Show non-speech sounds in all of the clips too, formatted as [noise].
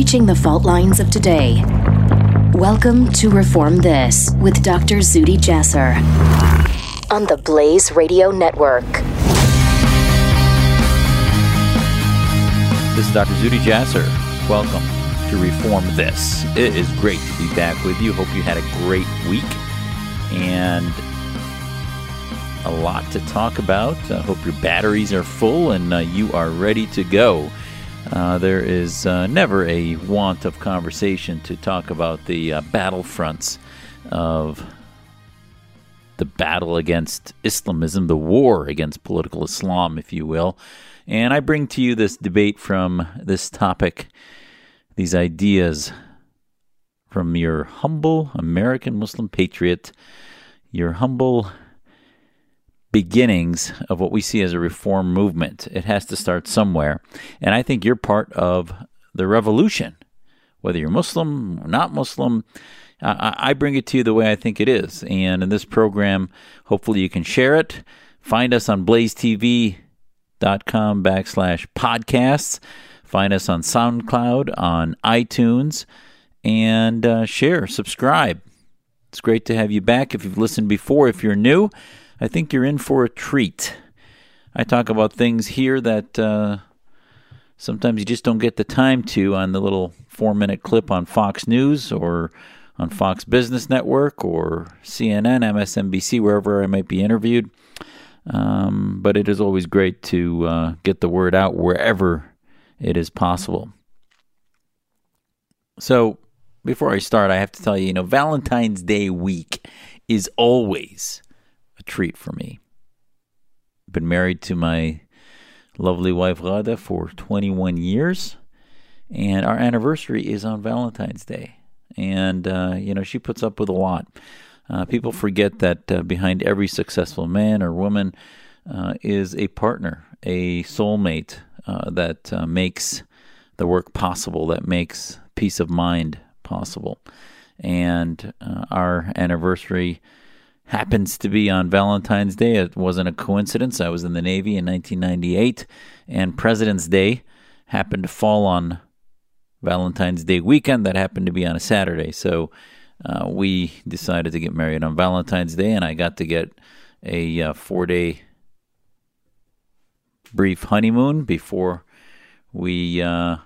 breaching the fault lines of today. Welcome to Reform This with Dr. Zuhdi Jasser on the Blaze Radio Network. This is Dr. Zuhdi Jasser. Welcome to Reform This. It is great to be back with you. Hope you had a great week and a lot to talk about. I hope your batteries are full and uh, you are ready to go. Uh, there is uh, never a want of conversation to talk about the uh, battlefronts of the battle against Islamism, the war against political Islam, if you will. And I bring to you this debate from this topic, these ideas from your humble American Muslim patriot, your humble beginnings of what we see as a reform movement. It has to start somewhere. And I think you're part of the revolution. Whether you're Muslim, or not Muslim, I bring it to you the way I think it is. And in this program, hopefully you can share it. Find us on blazetv.com backslash podcasts. Find us on SoundCloud, on iTunes, and uh, share, subscribe. It's great to have you back. If you've listened before, if you're new, I think you're in for a treat. I talk about things here that uh, sometimes you just don't get the time to on the little four minute clip on Fox News or on Fox Business Network or CNN, MSNBC, wherever I might be interviewed. Um, but it is always great to uh, get the word out wherever it is possible. So, before I start, I have to tell you, you know, Valentine's Day week is always a treat for me. Been married to my lovely wife Rada for 21 years, and our anniversary is on Valentine's Day. And uh, you know, she puts up with a lot. Uh, people forget that uh, behind every successful man or woman uh, is a partner, a soulmate uh, that uh, makes the work possible, that makes peace of mind possible. And our anniversary happens to be on Valentine's Day. It wasn't a coincidence. I was in the Navy in 1998, and President's Day happened to fall on Valentine's Day weekend. That happened to be on a Saturday. So uh, we decided to get married on Valentine's Day, and I got to get a uh, four day brief honeymoon before we uh,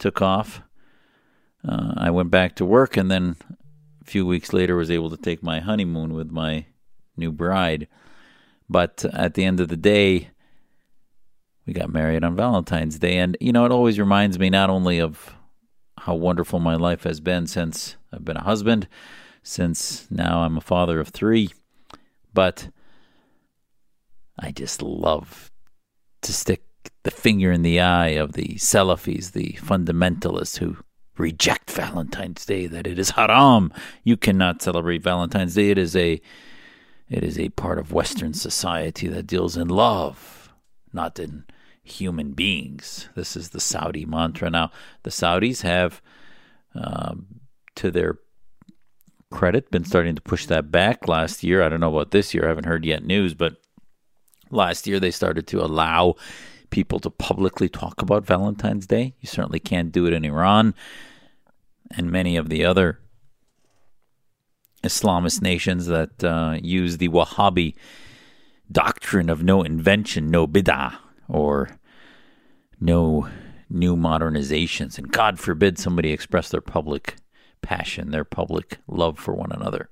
took off. Uh, I went back to work, and then few weeks later was able to take my honeymoon with my new bride. But at the end of the day, we got married on Valentine's Day. And, you know, it always reminds me not only of how wonderful my life has been since I've been a husband, since now I'm a father of three, but I just love to stick the finger in the eye of the Salafis, the fundamentalists who reject Valentine's Day, that it is haram. You cannot celebrate Valentine's Day. It is a it is a part of Western society that deals in love, not in human beings. This is the Saudi mantra. Now, the Saudis have, um, to their credit, been starting to push that back last year. I don't know about this year. I haven't heard yet news, but last year they started to allow people to publicly talk about Valentine's Day. You certainly can't do it in Iran and many of the other Islamist nations that uh, use the Wahhabi doctrine of no invention, no bid'ah, or no new modernizations. And God forbid somebody express their public passion, their public love for one another.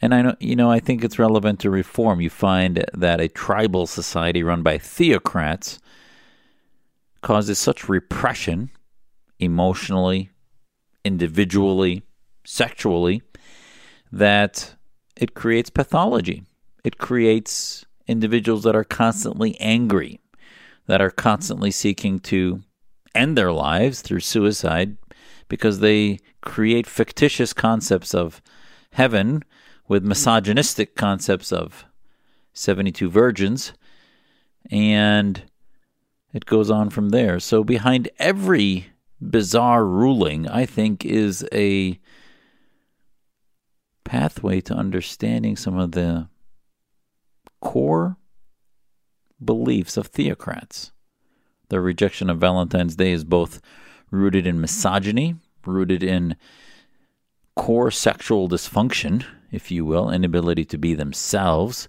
And I know, you know, I think it's relevant to reform. You find that a tribal society run by theocrats causes such repression emotionally, individually, sexually that it creates pathology. It creates individuals that are constantly angry, that are constantly seeking to end their lives through suicide because they create fictitious concepts of heaven with misogynistic concepts of 72 virgins, and it goes on from there. So, behind every bizarre ruling, I think, is a pathway to understanding some of the core beliefs of theocrats. The rejection of Valentine's Day is both rooted in misogyny, rooted in core sexual dysfunction, if you will, inability to be themselves,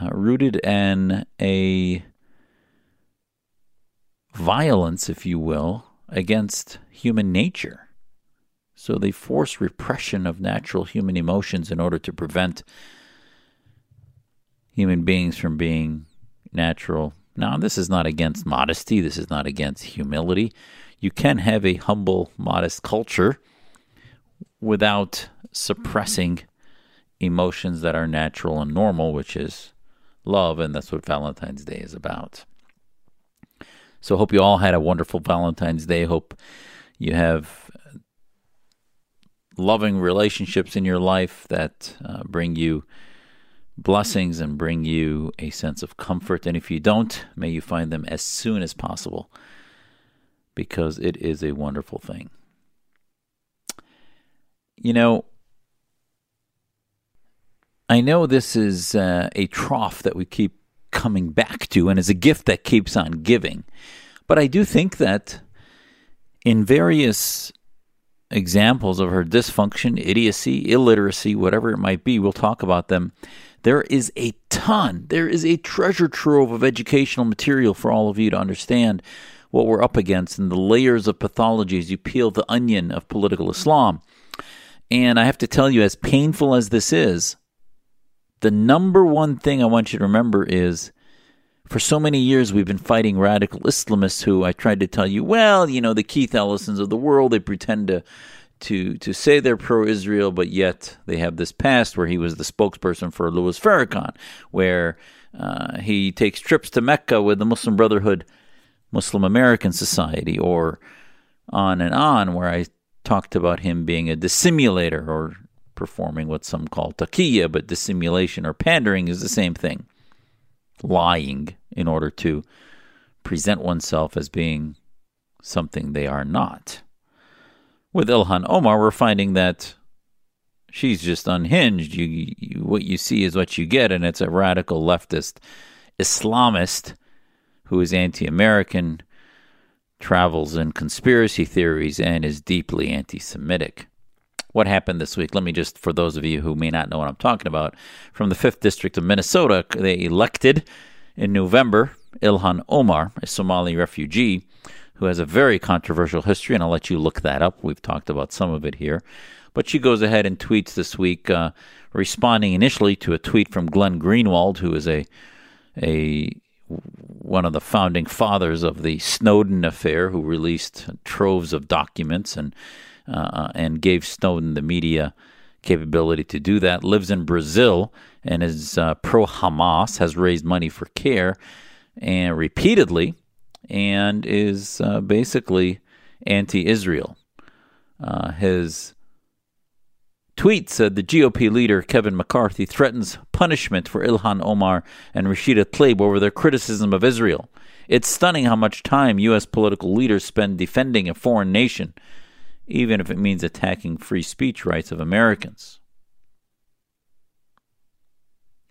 uh, rooted in a violence, if you will, against human nature. So they force repression of natural human emotions in order to prevent human beings from being natural. Now, this is not against modesty, this is not against humility. You can have a humble, modest culture without suppressing emotions that are natural and normal, which is love, and that's what Valentine's Day is about. So, hope you all had a wonderful Valentine's Day. Hope you have loving relationships in your life that uh, bring you blessings and bring you a sense of comfort. And if you don't, may you find them as soon as possible because it is a wonderful thing. You know, I know this is uh, a trough that we keep coming back to and is a gift that keeps on giving. But I do think that in various examples of her dysfunction, idiocy, illiteracy, whatever it might be, we'll talk about them. There is a ton, there is a treasure trove of educational material for all of you to understand what we're up against and the layers of pathologies. you peel the onion of political Islam. And I have to tell you, as painful as this is, the number one thing I want you to remember is for so many years we've been fighting radical Islamists who I tried to tell you, well, you know, the Keith Ellisons of the world, they pretend to to to say they're pro-Israel, but yet they have this past where he was the spokesperson for Louis Farrakhan, where uh, he takes trips to Mecca with the Muslim Brotherhood, Muslim American Society, or on and on, where I talked about him being a dissimulator or performing what some call taqiyya, but dissimulation or pandering is the same thing. Lying in order to present oneself as being something they are not. With Ilhan Omar, we're finding that she's just unhinged. You, you, what you see is what you get, and it's a radical leftist Islamist who is anti-American, travels in conspiracy theories, and is deeply anti-Semitic. What happened this week? Let me just, for those of you who may not know what I'm talking about, from the 5th District of Minnesota, they elected in November Ilhan Omar, a Somali refugee who has a very controversial history, and I'll let you look that up. We've talked about some of it here. But she goes ahead and tweets this week, uh, responding initially to a tweet from Glenn Greenwald, who is a a one of the founding fathers of the Snowden affair, who released troves of documents and uh, and gave Snowden the media capability to do that. Lives in Brazil and is uh, pro Hamas. Has raised money for CAIR and repeatedly and is uh, basically anti Israel. Uh, his tweet said the GOP leader Kevin McCarthy threatens punishment for Ilhan Omar and Rashida Tlaib over their criticism of Israel. It's stunning how much time U.S. political leaders spend defending a foreign nation, even if it means attacking free speech rights of Americans.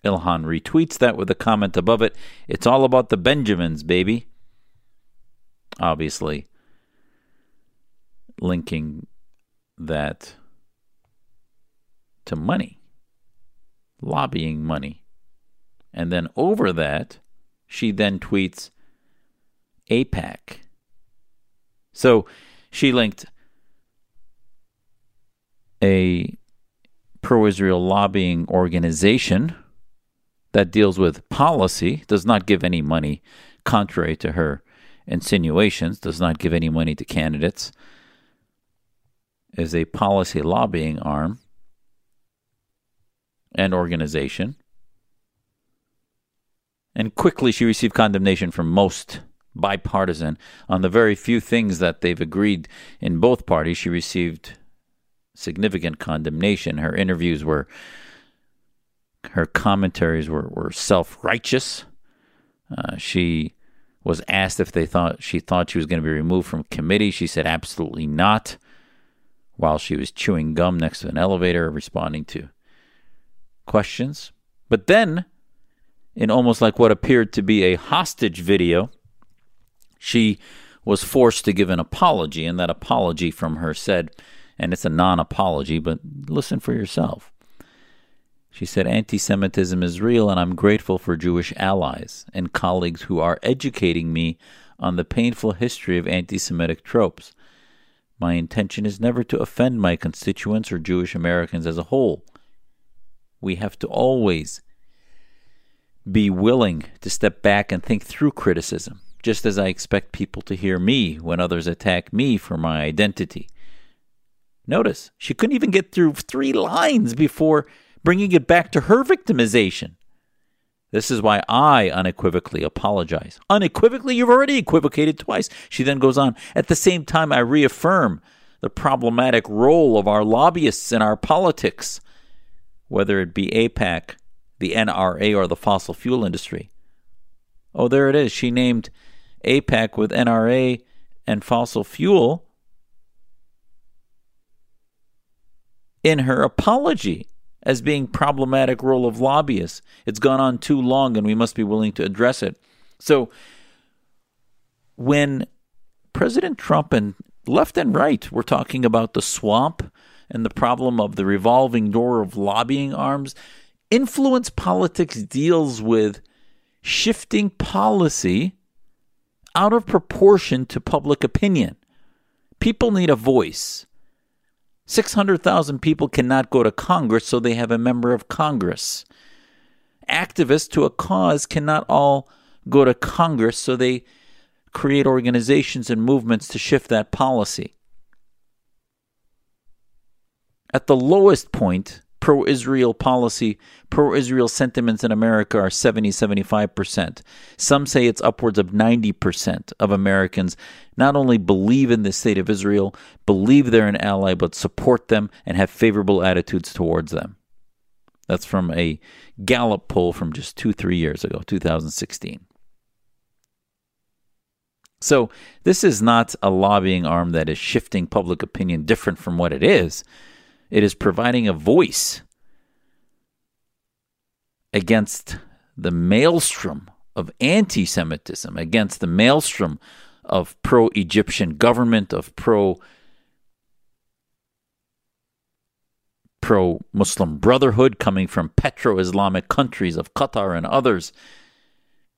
Ilhan retweets that with a comment above it It's all about the Benjamins, baby obviously linking that to money, lobbying money. And then over that, she then tweets AIPAC. So she linked a pro Israel lobbying organization that deals with policy, does not give any money, contrary to her insinuations, does not give any money to candidates, is a policy lobbying arm and organization. And quickly she received condemnation from most bipartisan on the very few things that they've agreed in both parties. She received significant condemnation. Her interviews were, her commentaries were, were self righteous. Uh, she was asked if they thought she thought she was going to be removed from committee. She said absolutely not. While she was chewing gum next to an elevator, responding to questions. But then, in almost like what appeared to be a hostage video, She was forced to give an apology, and that apology from her said, and it's a non apology, but listen for yourself. She said, Anti Semitism is real, and I'm grateful for Jewish allies and colleagues who are educating me on the painful history of anti Semitic tropes. My intention is never to offend my constituents or Jewish Americans as a whole. We have to always be willing to step back and think through criticism, just as I expect people to hear me when others attack me for my identity. Notice, she couldn't even get through three lines before bringing it back to her victimization. This is why I unequivocally apologize. Unequivocally, you've already equivocated twice. She then goes on. At the same time, I reaffirm the problematic role of our lobbyists in our politics, whether it be AIPAC, the NRA, or the fossil fuel industry. Oh, there it is. She named AIPAC with NRA and fossil fuel in her apology as being problematic role of lobbyists. It's gone on too long and we must be willing to address it. So when President Trump and left and right were talking about the swamp and the problem of the revolving door of lobbying arms, influence politics deals with shifting policy out of proportion to public opinion. People need a voice. 600,000 people cannot go to Congress, so they have a member of Congress. Activists to a cause cannot all go to Congress, so they create organizations and movements to shift that policy. At the lowest point, pro Israel policy, pro Israel sentiments in America are 70 75%. Some say it's upwards of 90% of Americans not only believe in the state of Israel, believe they're an ally, but support them and have favorable attitudes towards them. That's from a Gallup poll from just two, three years ago, 2016. So, this is not a lobbying arm that is shifting public opinion different from what it is. It is providing a voice against the maelstrom of anti Semitism, against the maelstrom of pro Egyptian government, of pro pro Muslim Brotherhood coming from petro Islamic countries of Qatar and others,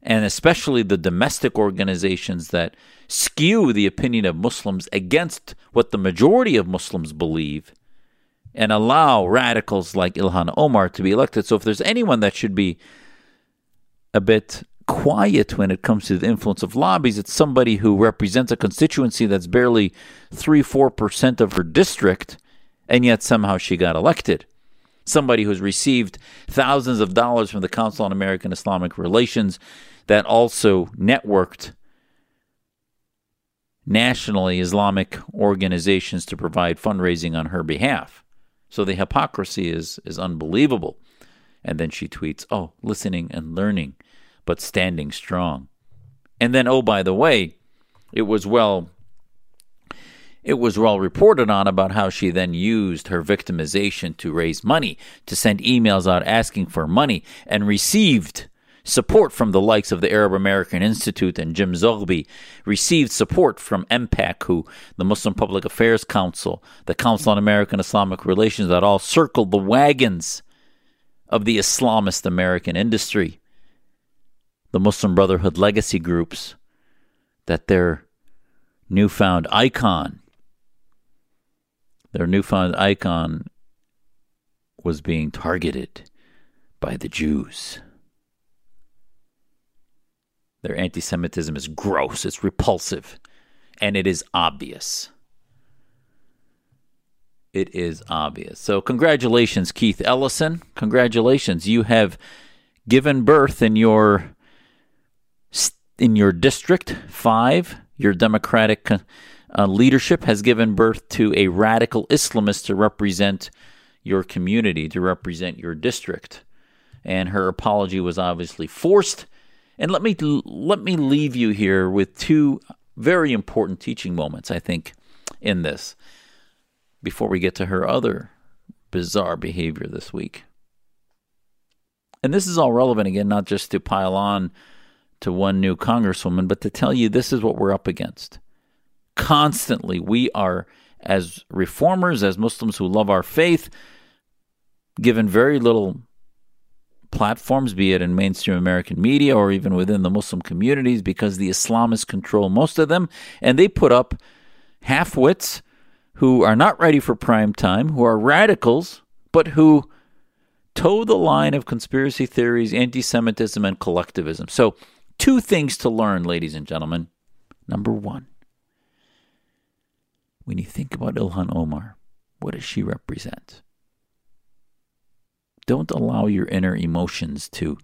and especially the domestic organizations that skew the opinion of Muslims against what the majority of Muslims believe and allow radicals like Ilhan Omar to be elected. So if there's anyone that should be a bit quiet when it comes to the influence of lobbies, it's somebody who represents a constituency that's barely 3 4% of her district, and yet somehow she got elected. Somebody who's received thousands of dollars from the Council on American Islamic Relations that also networked nationally Islamic organizations to provide fundraising on her behalf. So the hypocrisy is is unbelievable. And then she tweets, "Oh, listening and learning, but standing strong." And then, oh, by the way, it was well it was well reported on about how she then used her victimization to raise money, to send emails out asking for money, and received support from the likes of the Arab American Institute and Jim Zogby, received support from MPAC, who the Muslim Public Affairs Council, the Council on American Islamic Relations, that all circled the wagons of the Islamist American industry, the Muslim Brotherhood legacy groups, that their newfound icon, their newfound icon was being targeted by the Jews. Their anti Semitism is gross, it's repulsive, and it is obvious. It is obvious. So, congratulations, Keith Ellison. Congratulations. You have given birth in your in your district 5 your democratic uh, leadership has given birth to a radical islamist to represent your community to represent your district and her apology was obviously forced and let me let me leave you here with two very important teaching moments I think in this before we get to her other bizarre behavior this week. And this is all relevant again not just to pile on to one new congresswoman, but to tell you this is what we're up against. Constantly, we are, as reformers, as Muslims who love our faith, given very little platforms, be it in mainstream American media or even within the Muslim communities, because the Islamists control most of them, and they put up half wits who are not ready for prime time, who are radicals, but who toe the line of conspiracy theories, anti Semitism, and collectivism. So, two things to learn, ladies and gentlemen. Number one, when you think about Ilhan Omar, what does she represent? Don't allow your inner emotions to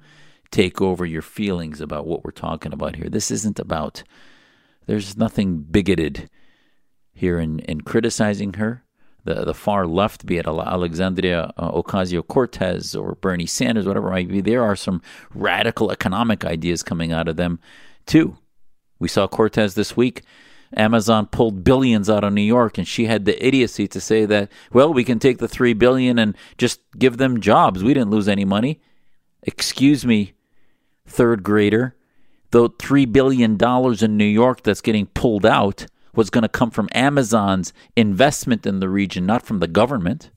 take over your feelings about what we're talking about here. This isn't about, there's nothing bigoted here in, in criticizing her. The, the far left, be it Alexandria uh, Ocasio Cortez or Bernie Sanders, whatever it might be, there are some radical economic ideas coming out of them too. We saw Cortez this week. Amazon pulled billions out of New York, and she had the idiocy to say that, well, we can take the three billion and just give them jobs. We didn't lose any money. Excuse me, third grader. Though three billion dollars in New York that's getting pulled out was going to come from Amazon's investment in the region, not from the government.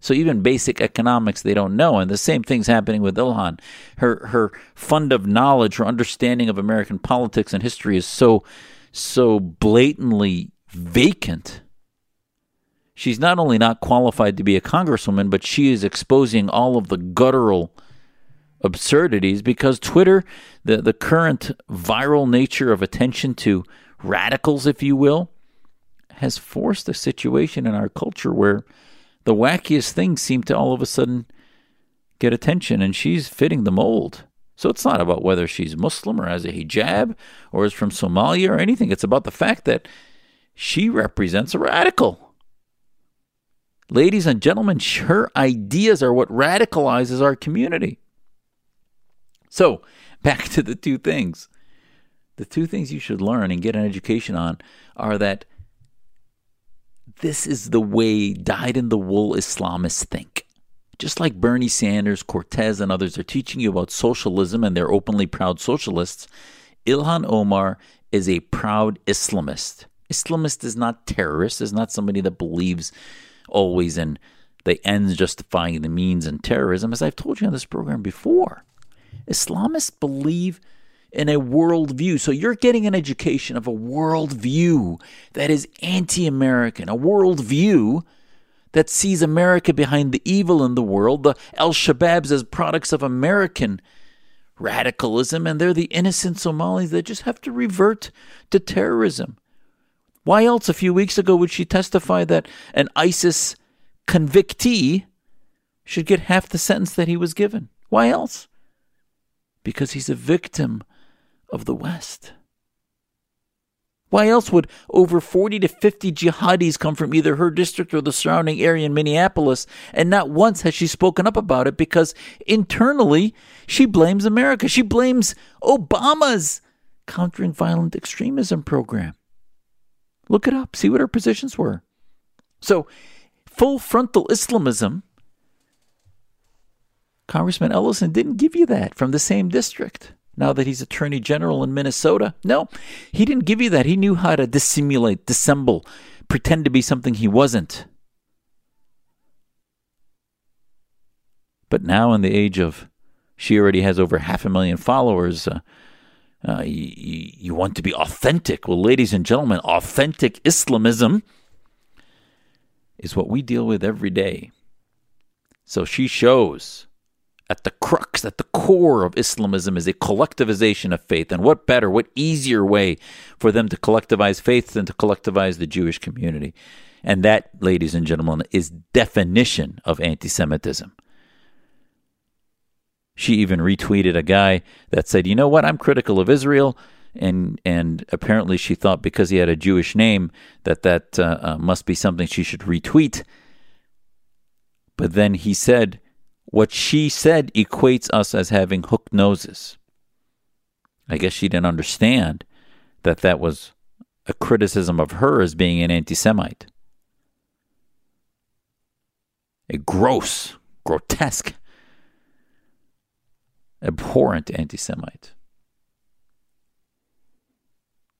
So even basic economics they don't know, and the same thing's happening with Ilhan. Her her fund of knowledge, her understanding of American politics and history is so so blatantly vacant. She's not only not qualified to be a congresswoman, but she is exposing all of the guttural absurdities because Twitter, the, the current viral nature of attention to radicals, if you will, has forced a situation in our culture where the wackiest things seem to all of a sudden get attention, and she's fitting the mold. So it's not about whether she's Muslim or has a hijab or is from Somalia or anything. It's about the fact that she represents a radical. Ladies and gentlemen, her ideas are what radicalizes our community. So, back to the two things the two things you should learn and get an education on are that this is the way dyed in the wool Islamists think. Just like Bernie Sanders, Cortez, and others are teaching you about socialism and they're openly proud socialists, Ilhan Omar is a proud Islamist. Islamist is not terrorist, is not somebody that believes always in the ends justifying the means and terrorism. As I've told you on this program before, Islamists believe in a worldview. So you're getting an education of a worldview that is anti American, a worldview that sees America behind the evil in the world, the Al Shabaabs as products of American radicalism, and they're the innocent Somalis that just have to revert to terrorism. Why else, a few weeks ago, would she testify that an ISIS convictee should get half the sentence that he was given? Why else? Because he's a victim of the West. Why else would over 40 to 50 jihadis come from either her district or the surrounding area in Minneapolis? And not once has she spoken up about it because internally she blames America. She blames Obama's countering violent extremism program. Look it up, see what her positions were. So, full frontal Islamism, Congressman Ellison didn't give you that from the same district now that he's attorney general in Minnesota. No, he didn't give you that. He knew how to dissimulate, dissemble, pretend to be something he wasn't. But now, in the age of she already has over half a million followers, uh, uh, you, you want to be authentic. Well, ladies and gentlemen, authentic Islamism is what we deal with every day. So she shows at the crux, at the core of Islamism is a collectivization of faith. And what better, what easier way for them to collectivize faith than to collectivize the Jewish community? And that, ladies and gentlemen, is definition of anti Semitism. She even retweeted a guy that said, "You know what? I'm critical of Israel." And and apparently she thought because he had a Jewish name that that uh, uh, must be something she should retweet. But then he said, what she said equates us as having hooked noses. I guess she didn't understand that that was a criticism of her as being an anti Semite. A gross, grotesque, abhorrent anti Semite.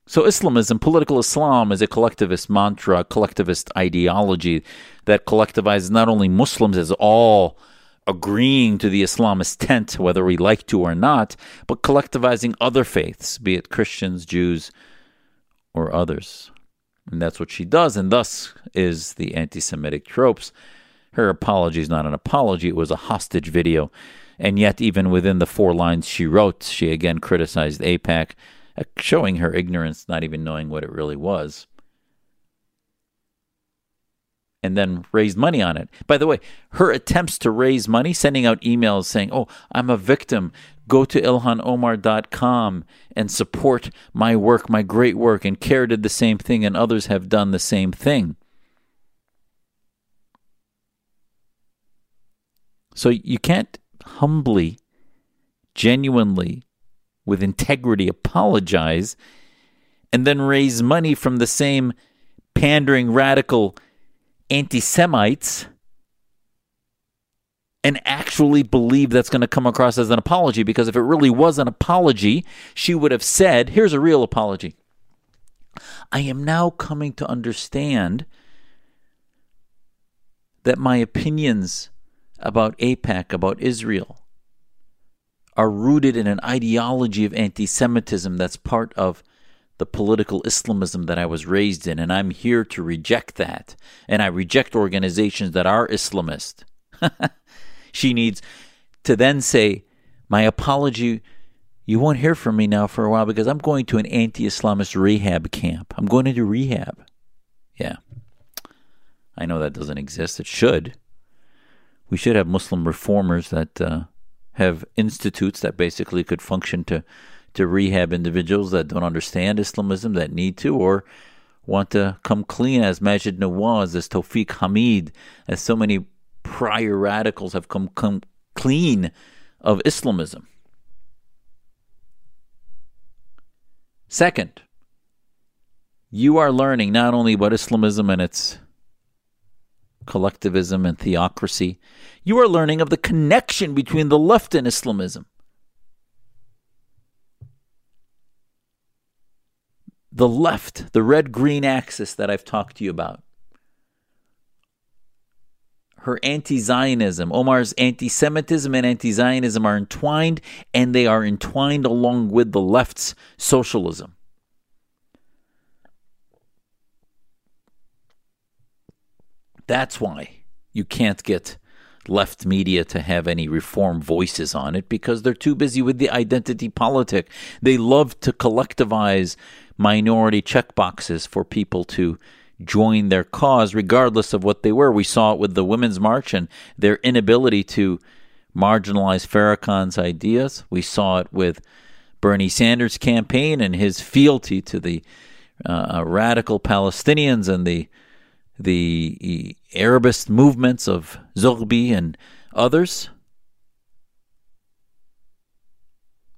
So, Islamism, political Islam, is a collectivist mantra, collectivist ideology that collectivizes not only Muslims as all agreeing to the Islamist tent, whether we like to or not, but collectivizing other faiths, be it Christians, Jews, or others. And that's what she does, and thus is the anti Semitic tropes. Her apology is not an apology, it was a hostage video. And yet, even within the four lines she wrote, she again criticized AIPAC showing her ignorance, not even knowing what it really was. And then raised money on it. By the way, her attempts to raise money, sending out emails saying, Oh, I'm a victim. Go to ilhanomar.com and support my work, my great work. And CAIR did the same thing, and others have done the same thing. So you can't humbly, genuinely with integrity apologize and then raise money from the same pandering radical anti Semites and actually believe that's going to come across as an apology because if it really was an apology, she would have said, Here's a real apology. I am now coming to understand that my opinions about AIPAC, about Israel, are rooted in an ideology of anti Semitism that's part of the political Islamism that I was raised in, and I'm here to reject that. And I reject organizations that are Islamist. [laughs] she needs to then say, My apology, you won't hear from me now for a while because I'm going to an anti Islamist rehab camp. I'm going into rehab. Yeah. I know that doesn't exist. It should. We should have Muslim reformers that uh, have institutes that basically could function to to rehab individuals that don't understand Islamism that need to or want to come clean as Maajid Nawaz, as Tawfiq Hamid, as so many prior radicals have come, come clean of Islamism. Second, you are learning not only about Islamism and its collectivism and theocracy, you are learning of the connection between the left and Islamism. The left, the red green axis that I've talked to you about. Her anti Zionism, Omar's anti Semitism and anti Zionism are entwined, and they are entwined along with the left's socialism. That's why you can't get left media to have any reform voices on it because they're too busy with the identity politic. They love to collectivize minority checkboxes for people to join their cause, regardless of what they were. We saw it with the Women's March and their inability to marginalize Farrakhan's ideas. We saw it with Bernie Sanders' campaign and his fealty to the uh, radical Palestinians and the the Arabist movements of Zogby and others.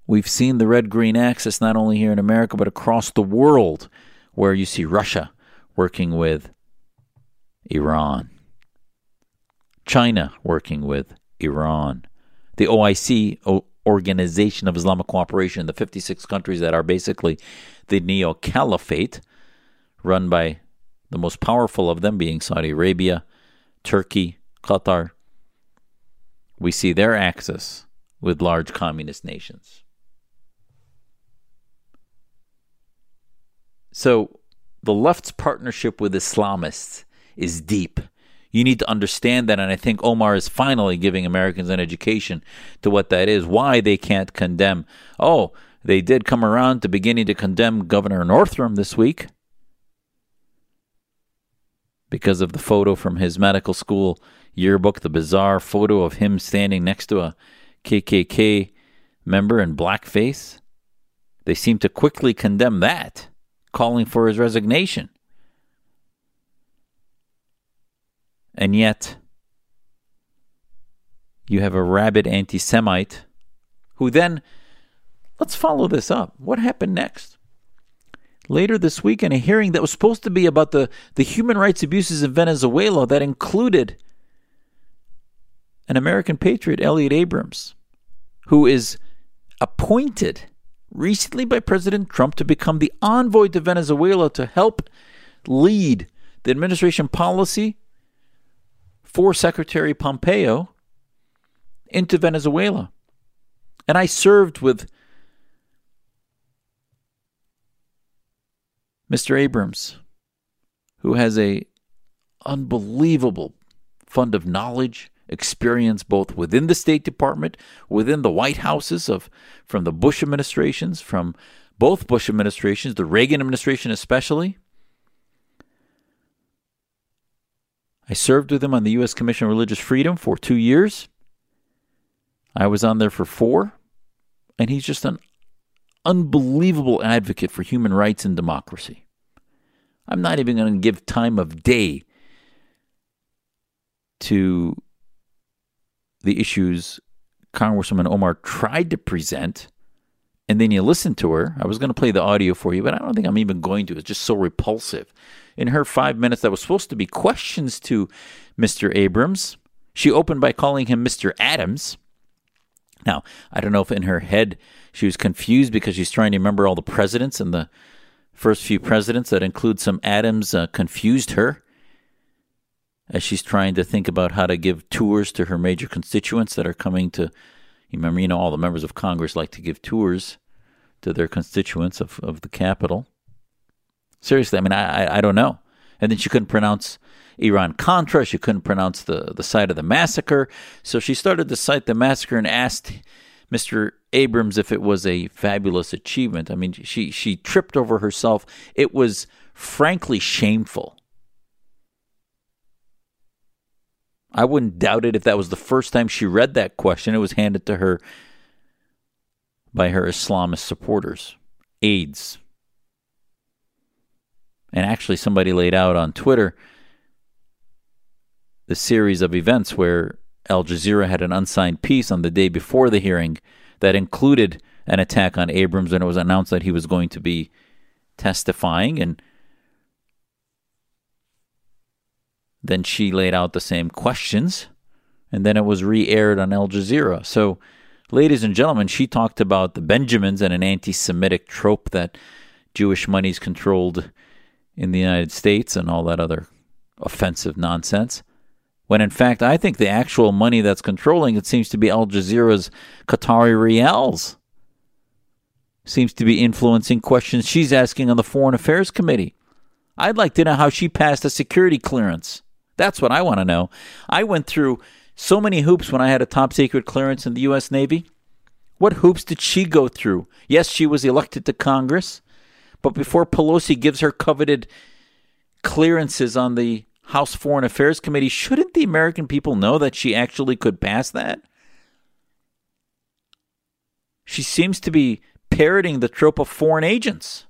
We've seen the red green axis not only here in America, but across the world, where you see Russia working with Iran, China working with Iran, the OIC, Organization of Islamic Cooperation, the 56 countries that are basically the neo caliphate run by the most powerful of them being Saudi Arabia, Turkey, Qatar. We see their axis with large communist nations. So the left's partnership with Islamists is deep. You need to understand that, and I think Omar is finally giving Americans an education to what that is, why they can't condemn. Oh, they did come around to beginning to condemn Governor Northam this week because of the photo from his medical school yearbook, the bizarre photo of him standing next to a KKK member in blackface. They seem to quickly condemn that, calling for his resignation. And yet, you have a rabid anti Semite who then, let's follow this up. What happened next? later this week in a hearing that was supposed to be about the, the human rights abuses in Venezuela that included an American patriot, Elliot Abrams, who is appointed recently by President Trump to become the envoy to Venezuela to help lead the administration policy for Secretary Pompeo into Venezuela. And I served with Mr. Abrams, who has a unbelievable fund of knowledge, experience both within the State Department, within the White Houses of from the Bush administrations, from both Bush administrations, the Reagan administration especially. I served with him on the U.S. Commission on Religious Freedom for two years. I was on there for four, and he's just an unbelievable advocate for human rights and democracy. I'm not even going to give time of day to the issues Congresswoman Omar tried to present, and then you listen to her. I was going to play the audio for you, but I don't think I'm even going to. It's just so repulsive. In her five minutes that was supposed to be questions to Mr. Abrams, she opened by calling him Mr. Adams. Now, I don't know if in her head she was confused because she's trying to remember all the presidents and the first few presidents that include some Adams uh, confused her as she's trying to think about how to give tours to her major constituents that are coming to. You remember, you know, all the members of Congress like to give tours to their constituents of, of the Capitol. Seriously, I mean, I, I, I don't know. And then she couldn't pronounce Iran Contra. She couldn't pronounce the, the site of the massacre. So she started to cite the massacre and asked Mr. Abrams if it was a fabulous achievement. I mean, she, she tripped over herself. It was frankly shameful. I wouldn't doubt it if that was the first time she read that question. It was handed to her by her Islamist supporters, aides. And actually, somebody laid out on Twitter the series of events where Al Jazeera had an unsigned piece on the day before the hearing that included an attack on Abrams, and it was announced that he was going to be testifying. And Then she laid out the same questions, and then it was re aired on Al Jazeera. So, ladies and gentlemen, she talked about the Benjamins and an anti Semitic trope that Jewish money is controlled in the United States and all that other offensive nonsense. When in fact, I think the actual money that's controlling it seems to be Al Jazeera's Qatari riyals. Seems to be influencing questions she's asking on the Foreign Affairs Committee. I'd like to know how she passed a security clearance. That's what I want to know. I went through so many hoops when I had a top secret clearance in the U.S. Navy. What hoops did she go through? Yes, she was elected to Congress, but before Pelosi gives her coveted clearances on the House Foreign Affairs Committee, shouldn't the American people know that she actually could pass that? She seems to be parroting the trope of foreign agents.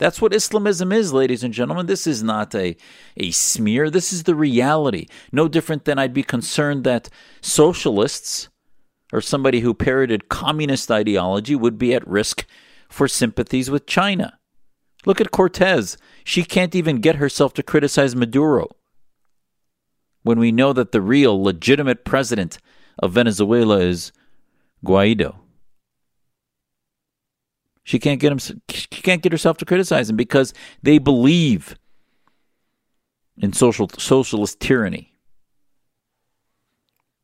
That's what Islamism is, ladies and gentlemen. This is not a, a smear. This is the reality. No different than I'd be concerned that socialists or somebody who parroted communist ideology would be at risk for sympathies with China. Look at Cortez. She can't even get herself to criticize Maduro. When we know that the real legitimate president of Venezuela is Guaido. She can't get him. She can't get herself to criticize him because they believe in social socialist tyranny.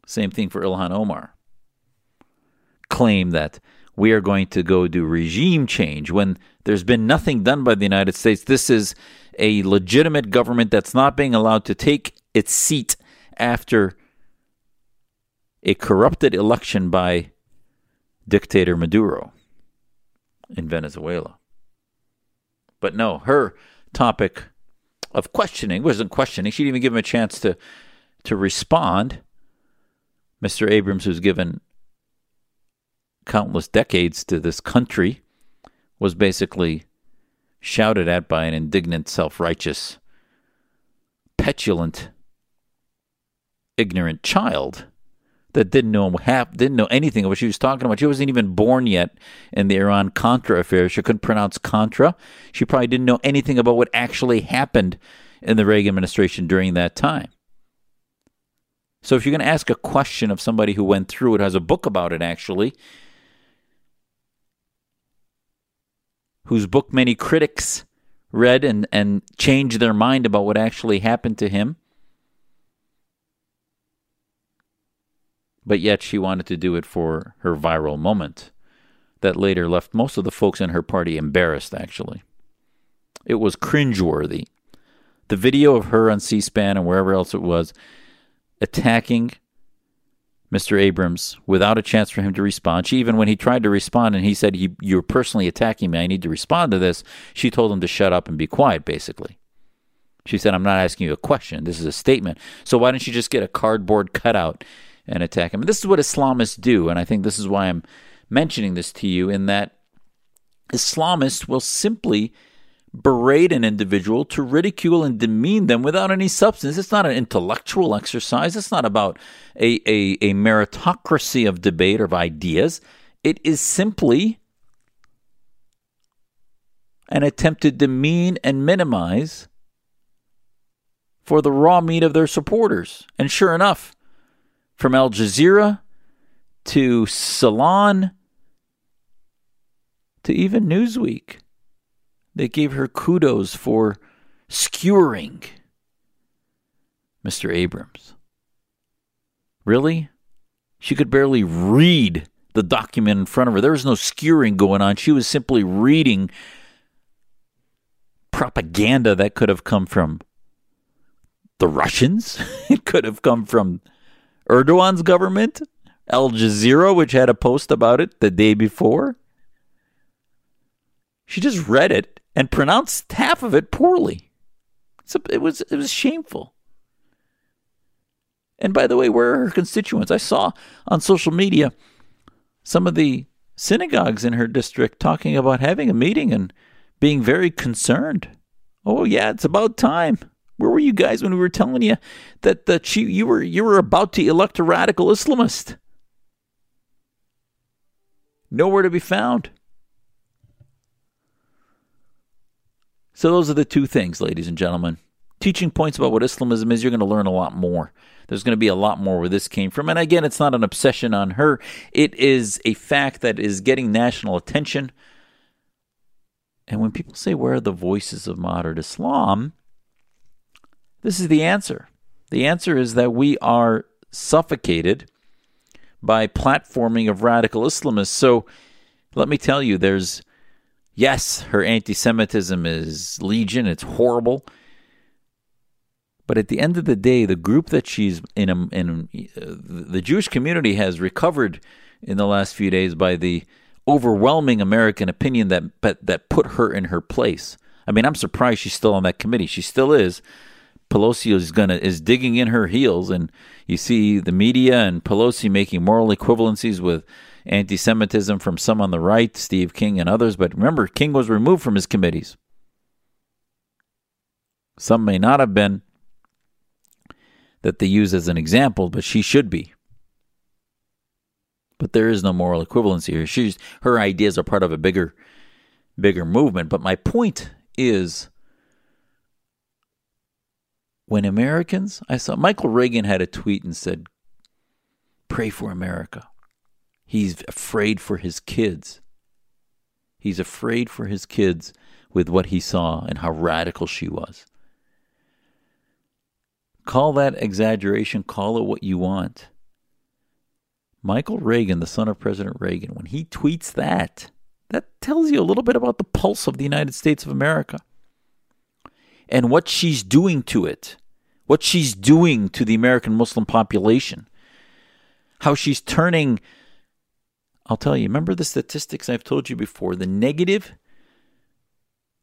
Same thing for Ilhan Omar. Claim that we are going to go do regime change when there's been nothing done by the United States. This is a legitimate government that's not being allowed to take its seat after a corrupted election by dictator Maduro in Venezuela. But no, her topic of questioning wasn't questioning. She didn't even give him a chance to to respond. Mr. Abrams, who's given countless decades to this country, was basically shouted at by an indignant, self righteous, petulant, ignorant child that didn't know half, didn't know anything of what she was talking about. She wasn't even born yet in the Iran Contra affair. She couldn't pronounce Contra. She probably didn't know anything about what actually happened in the Reagan administration during that time. So if you're going to ask a question of somebody who went through it, has a book about it actually, whose book many critics read and, and changed their mind about what actually happened to him. But yet she wanted to do it for her viral moment that later left most of the folks in her party embarrassed, actually. It was cringeworthy. The video of her on C SPAN and wherever else it was attacking Mr. Abrams without a chance for him to respond. She even when he tried to respond and he said, You're personally attacking me, I need to respond to this, she told him to shut up and be quiet, basically. She said, I'm not asking you a question. This is a statement. So why don't you just get a cardboard cutout and attack him? This is what Islamists do, and I think this is why I'm mentioning this to you in that Islamists will simply berate an individual to ridicule and demean them without any substance. It's not an intellectual exercise. It's not about a, a, a meritocracy of debate or of ideas. It is simply an attempt to demean and minimize for the raw meat of their supporters. And sure enough, from Al Jazeera to Salon to even Newsweek. They gave her kudos for skewering Mr. Abrams. Really? She could barely read the document in front of her. There was no skewering going on. She was simply reading propaganda that could have come from the Russians. [laughs] it could have come from Erdogan's government. Al Jazeera, which had a post about it the day before. She just read it and pronounced half of it poorly. So it was it was shameful. And by the way, where are her constituents? I saw on social media some of the synagogues in her district talking about having a meeting and being very concerned. Oh yeah, it's about time. Where were you guys when we were telling you that that you, you were you were about to elect a radical Islamist? Nowhere to be found. So, those are the two things, ladies and gentlemen. Teaching points about what Islamism is, you're going to learn a lot more. There's going to be a lot more where this came from. And again, it's not an obsession on her, it is a fact that is getting national attention. And when people say, Where are the voices of moderate Islam? This is the answer. The answer is that we are suffocated by platforming of radical Islamists. So let me tell you, there's, yes, her anti Semitism is legion, it's horrible. But at the end of the day, the group that she's in, in uh, the Jewish community has recovered in the last few days by the overwhelming American opinion that that put her in her place. I mean, I'm surprised she's still on that committee. She still is, Pelosi is gonna is digging in her heels, and you see the media and Pelosi making moral equivalencies with anti-Semitism from some on the right, Steve King and others. But remember, King was removed from his committees. Some may not have been that they use as an example, but she should be. But there is no moral equivalency here. She's her ideas are part of a bigger, bigger movement. But my point is when Americans, I saw Michael Reagan had a tweet and said, Pray for America. He's afraid for his kids. He's afraid for his kids with what he saw and how radical she was. Call that exaggeration, call it what you want. Michael Reagan, the son of President Reagan, when he tweets that, that tells you a little bit about the pulse of the United States of America and what she's doing to it, what she's doing to the American Muslim population, how she's turning. I'll tell you, remember the statistics I've told you before the negative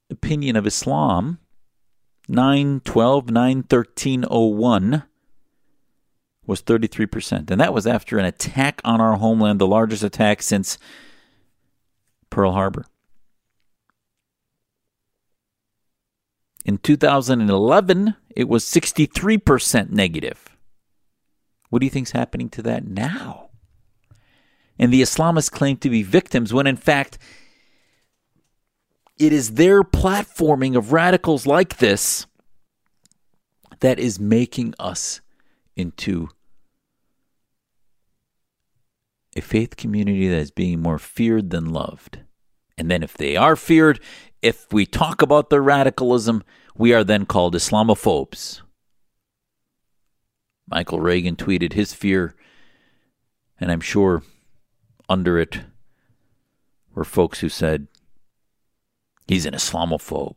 opinion of Islam 9 12, 9 13, 01 was 33%. And that was after an attack on our homeland, the largest attack since Pearl Harbor. In 2011, it was 63% negative. What do you think's happening to that now? And the Islamists claim to be victims when in fact it is their platforming of radicals like this that is making us into a faith community that is being more feared than loved. And then, if they are feared, if we talk about their radicalism, we are then called Islamophobes. Michael Reagan tweeted his fear, and I'm sure under it were folks who said, he's an Islamophobe.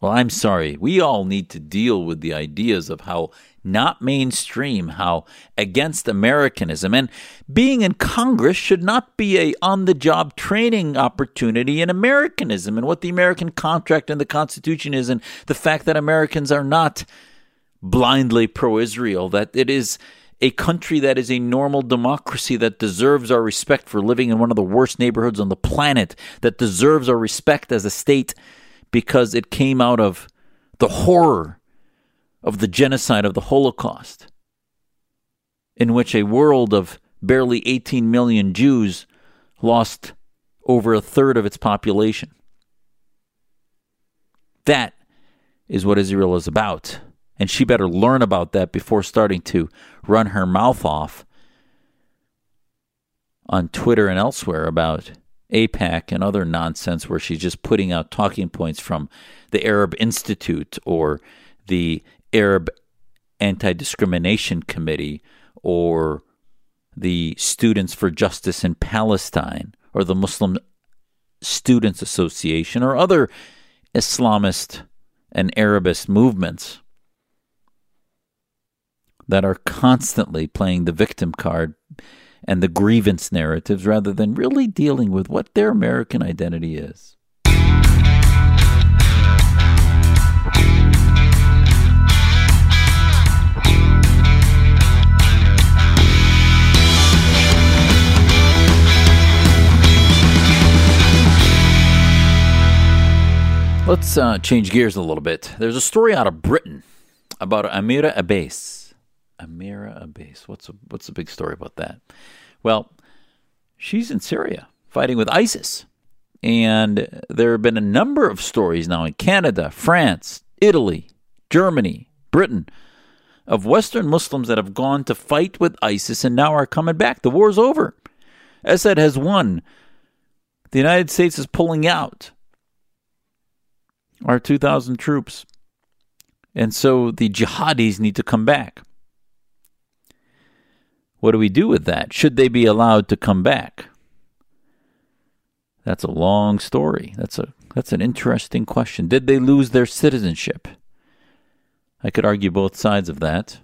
Well, I'm sorry. We all need to deal with the ideas of how not mainstream, how against Americanism. And being in Congress should not be a on the job training opportunity in Americanism and what the American contract and the Constitution is, and the fact that Americans are not blindly pro Israel, that it is a country that is a normal democracy that deserves our respect for living in one of the worst neighborhoods on the planet, that deserves our respect as a state because it came out of the horror of the genocide of the Holocaust, in which a world of barely 18 million Jews lost over a third of its population. That is what Israel is about. And she better learn about that before starting to run her mouth off on Twitter and elsewhere about AIPAC and other nonsense where she's just putting out talking points from the Arab Institute or the Arab Anti Discrimination Committee or the Students for Justice in Palestine or the Muslim Students Association or other Islamist and Arabist movements that are constantly playing the victim card and the grievance narratives rather than really dealing with what their American identity is. Let's uh, change gears a little bit. There's a story out of Britain about Amira Abbas. Amira Abbas. What's a, what's the big story about that? Well, she's in Syria fighting with ISIS. And there have been a number of stories now in Canada, France, Italy, Germany, Britain of Western Muslims that have gone to fight with ISIS and now are coming back. The war's over. Assad has won. The United States is pulling out our 2,000 troops. And so the jihadis need to come back. What do we do with that? Should they be allowed to come back? That's a long story. That's a that's an interesting question. Did they lose their citizenship? I could argue both sides of that.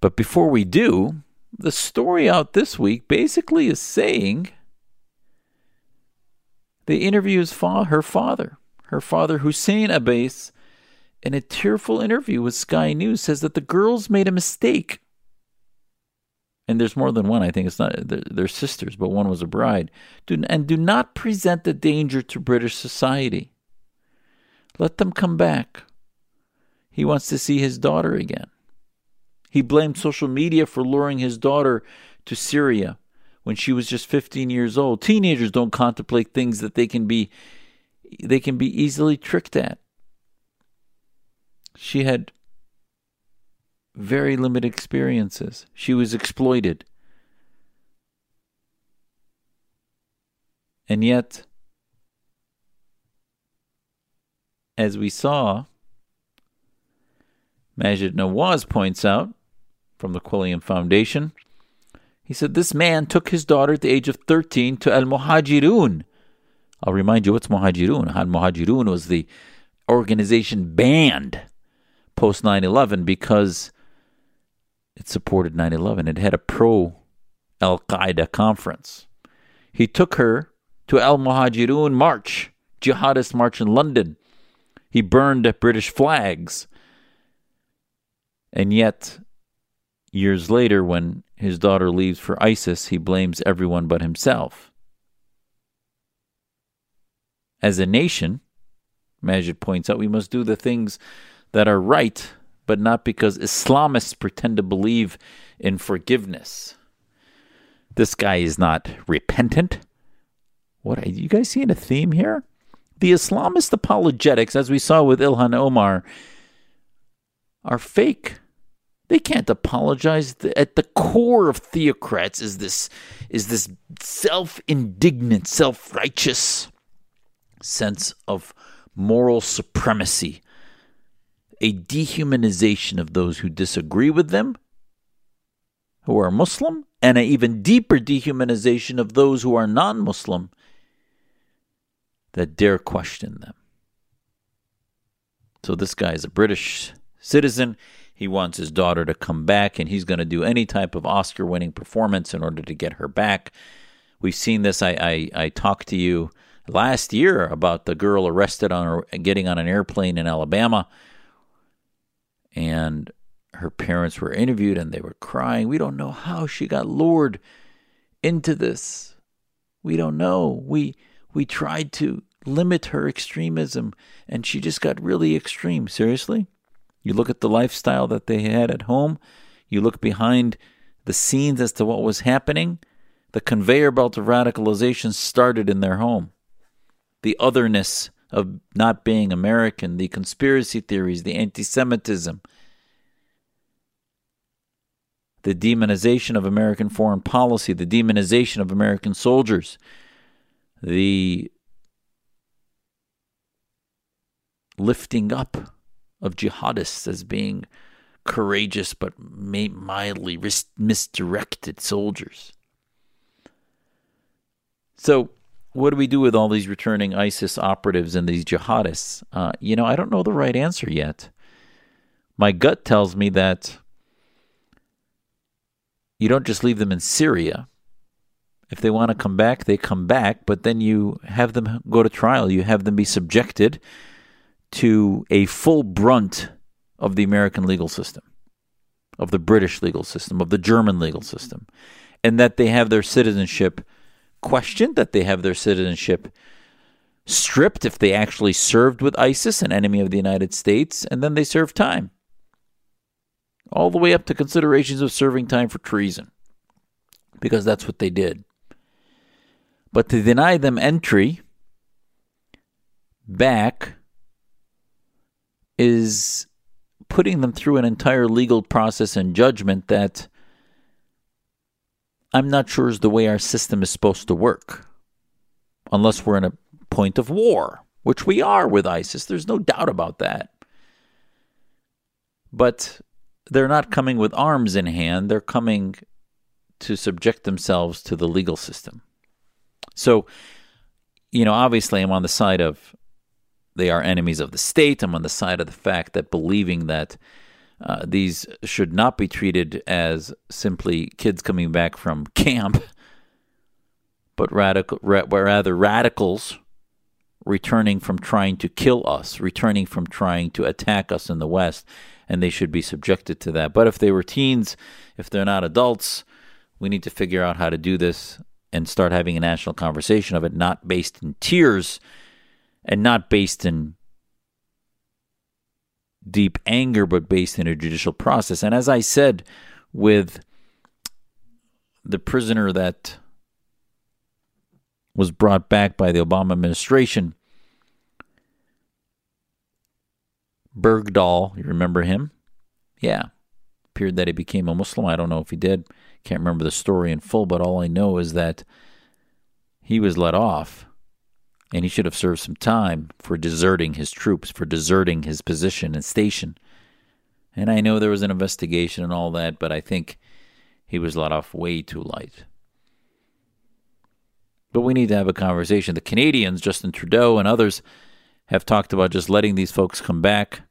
But before we do, the story out this week basically is saying they interview his fa- her father. Her father, Hussein Abbas, in a tearful interview with Sky News, says that the girls made a mistake. And there's more than one. I think it's not they're sisters, but one was a bride. Do, and do not present the danger to British society. Let them come back. He wants to see his daughter again. He blamed social media for luring his daughter to Syria when she was just 15 years old. Teenagers don't contemplate things that they can be they can be easily tricked at. She had very limited experiences. She was exploited. And yet, as we saw, Maajid Nawaz points out from the Quilliam Foundation, he said this man took his daughter at the age of 13 to Al Muhajirun. I'll remind you what's Muhajirun. Al Muhajirun was the organization banned post 9 11 because it supported 9 11. It had a pro Al Qaeda conference. He took her to Al Muhajirun March, jihadist march in London. He burned British flags. And yet, years later, when his daughter leaves for ISIS, he blames everyone but himself. As a nation, Maajid points out, we must do the things that are right, but not because Islamists pretend to believe in forgiveness. This guy is not repentant. What are you guys seeing a theme here? The Islamist apologetics, as we saw with Ilhan Omar, are fake. They can't apologize. At the core of theocrats is this is this self-indignant, self-righteous sense of moral supremacy, a dehumanization of those who disagree with them, who are Muslim, and an even deeper dehumanization of those who are non Muslim that dare question them. So this guy is a British citizen. He wants his daughter to come back, and he's going to do any type of Oscar winning performance in order to get her back. We've seen this. I, I, I talked to you last year about the girl arrested on getting on an airplane in Alabama. And her parents were interviewed and they were crying. We don't know how she got lured into this. We don't know. We we tried to limit her extremism and she just got really extreme. Seriously? You look at the lifestyle that they had at home, you look behind the scenes as to what was happening. The conveyor belt of radicalization started in their home. The otherness of not being American, the conspiracy theories, the anti Semitism, the demonization of American foreign policy, the demonization of American soldiers, the lifting up of jihadists as being courageous but mildly misdirected soldiers. So, what do we do with all these returning ISIS operatives and these jihadists? Uh, you know, I don't know the right answer yet. My gut tells me that you don't just leave them in Syria. If they want to come back, they come back, but then you have them go to trial. You have them be subjected to a full brunt of the American legal system, of the British legal system, of the German legal system, and that they have their citizenship questioned, that they have their citizenship stripped if they actually served with ISIS, an enemy of the United States, and then they serve time all the way up to considerations of serving time for treason, because that's what they did. But to deny them entry back is putting them through an entire legal process and judgment that I'm not sure is the way our system is supposed to work, unless we're in a point of war, which we are with ISIS. There's no doubt about that. But they're not coming with arms in hand, they're coming to subject themselves to the legal system. So, you know, obviously, I'm on the side of they are enemies of the state. I'm on the side of the fact that believing that uh, these should not be treated as simply kids coming back from camp, [laughs] but radical, ra- rather radicals returning from trying to kill us, returning from trying to attack us in the West, and they should be subjected to that. But if they were teens, if they're not adults, we need to figure out how to do this and start having a national conversation of it, not based in tears and not based in deep anger, but based in a judicial process. And as I said, with the prisoner that was brought back by the Obama administration, Bergdahl, you remember him? Yeah. Appeared that he became a Muslim. I don't know if he did. Can't remember the story in full, but all I know is that he was let off and he should have served some time for deserting his troops, for deserting his position and station. And I know there was an investigation and all that, but I think he was let off way too light. But we need to have a conversation. The Canadians, Justin Trudeau and others, have talked about just letting these folks come back.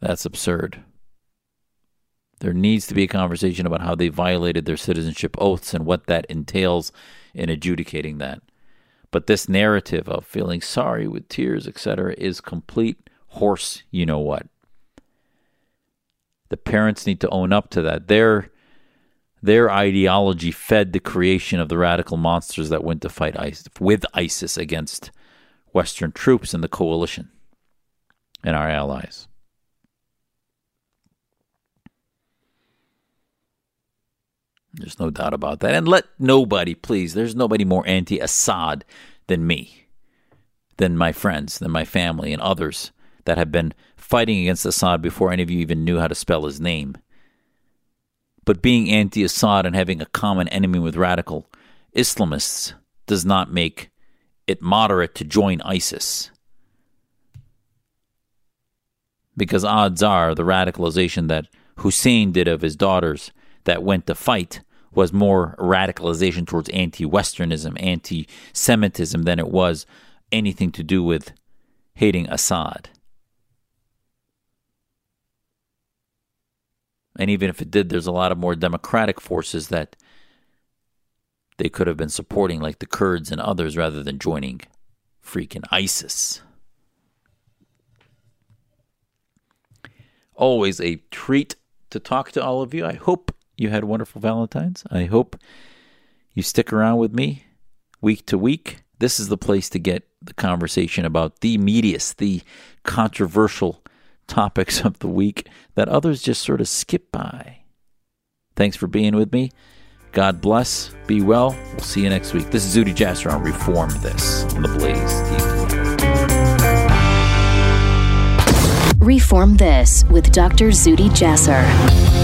That's absurd. There needs to be a conversation about how they violated their citizenship oaths and what that entails in adjudicating that. But this narrative of feeling sorry with tears, etc., is complete horse, you know what. The parents need to own up to that. Their their ideology fed the creation of the radical monsters that went to fight ISIS, with ISIS against Western troops and the coalition and our allies. There's no doubt about that. And let nobody, please, there's nobody more anti Assad than me, than my friends, than my family, and others that have been fighting against Assad before any of you even knew how to spell his name. But being anti Assad and having a common enemy with radical Islamists does not make it moderate to join ISIS. Because odds are the radicalization that Hussein did of his daughters that went to fight was more radicalization towards anti Westernism, anti Semitism than it was anything to do with hating Assad. And even if it did, there's a lot of more democratic forces that they could have been supporting, like the Kurds and others, rather than joining freaking ISIS. Always a treat to talk to all of you. I hope you had wonderful Valentines. I hope you stick around with me week to week. This is the place to get the conversation about the meatiest, the controversial topics of the week that others just sort of skip by. Thanks for being with me. God bless. Be well. We'll see you next week. This is Zuhdi Jasser on Reform This on the Blaze TV. Reform This with Dr. Zuhdi Jasser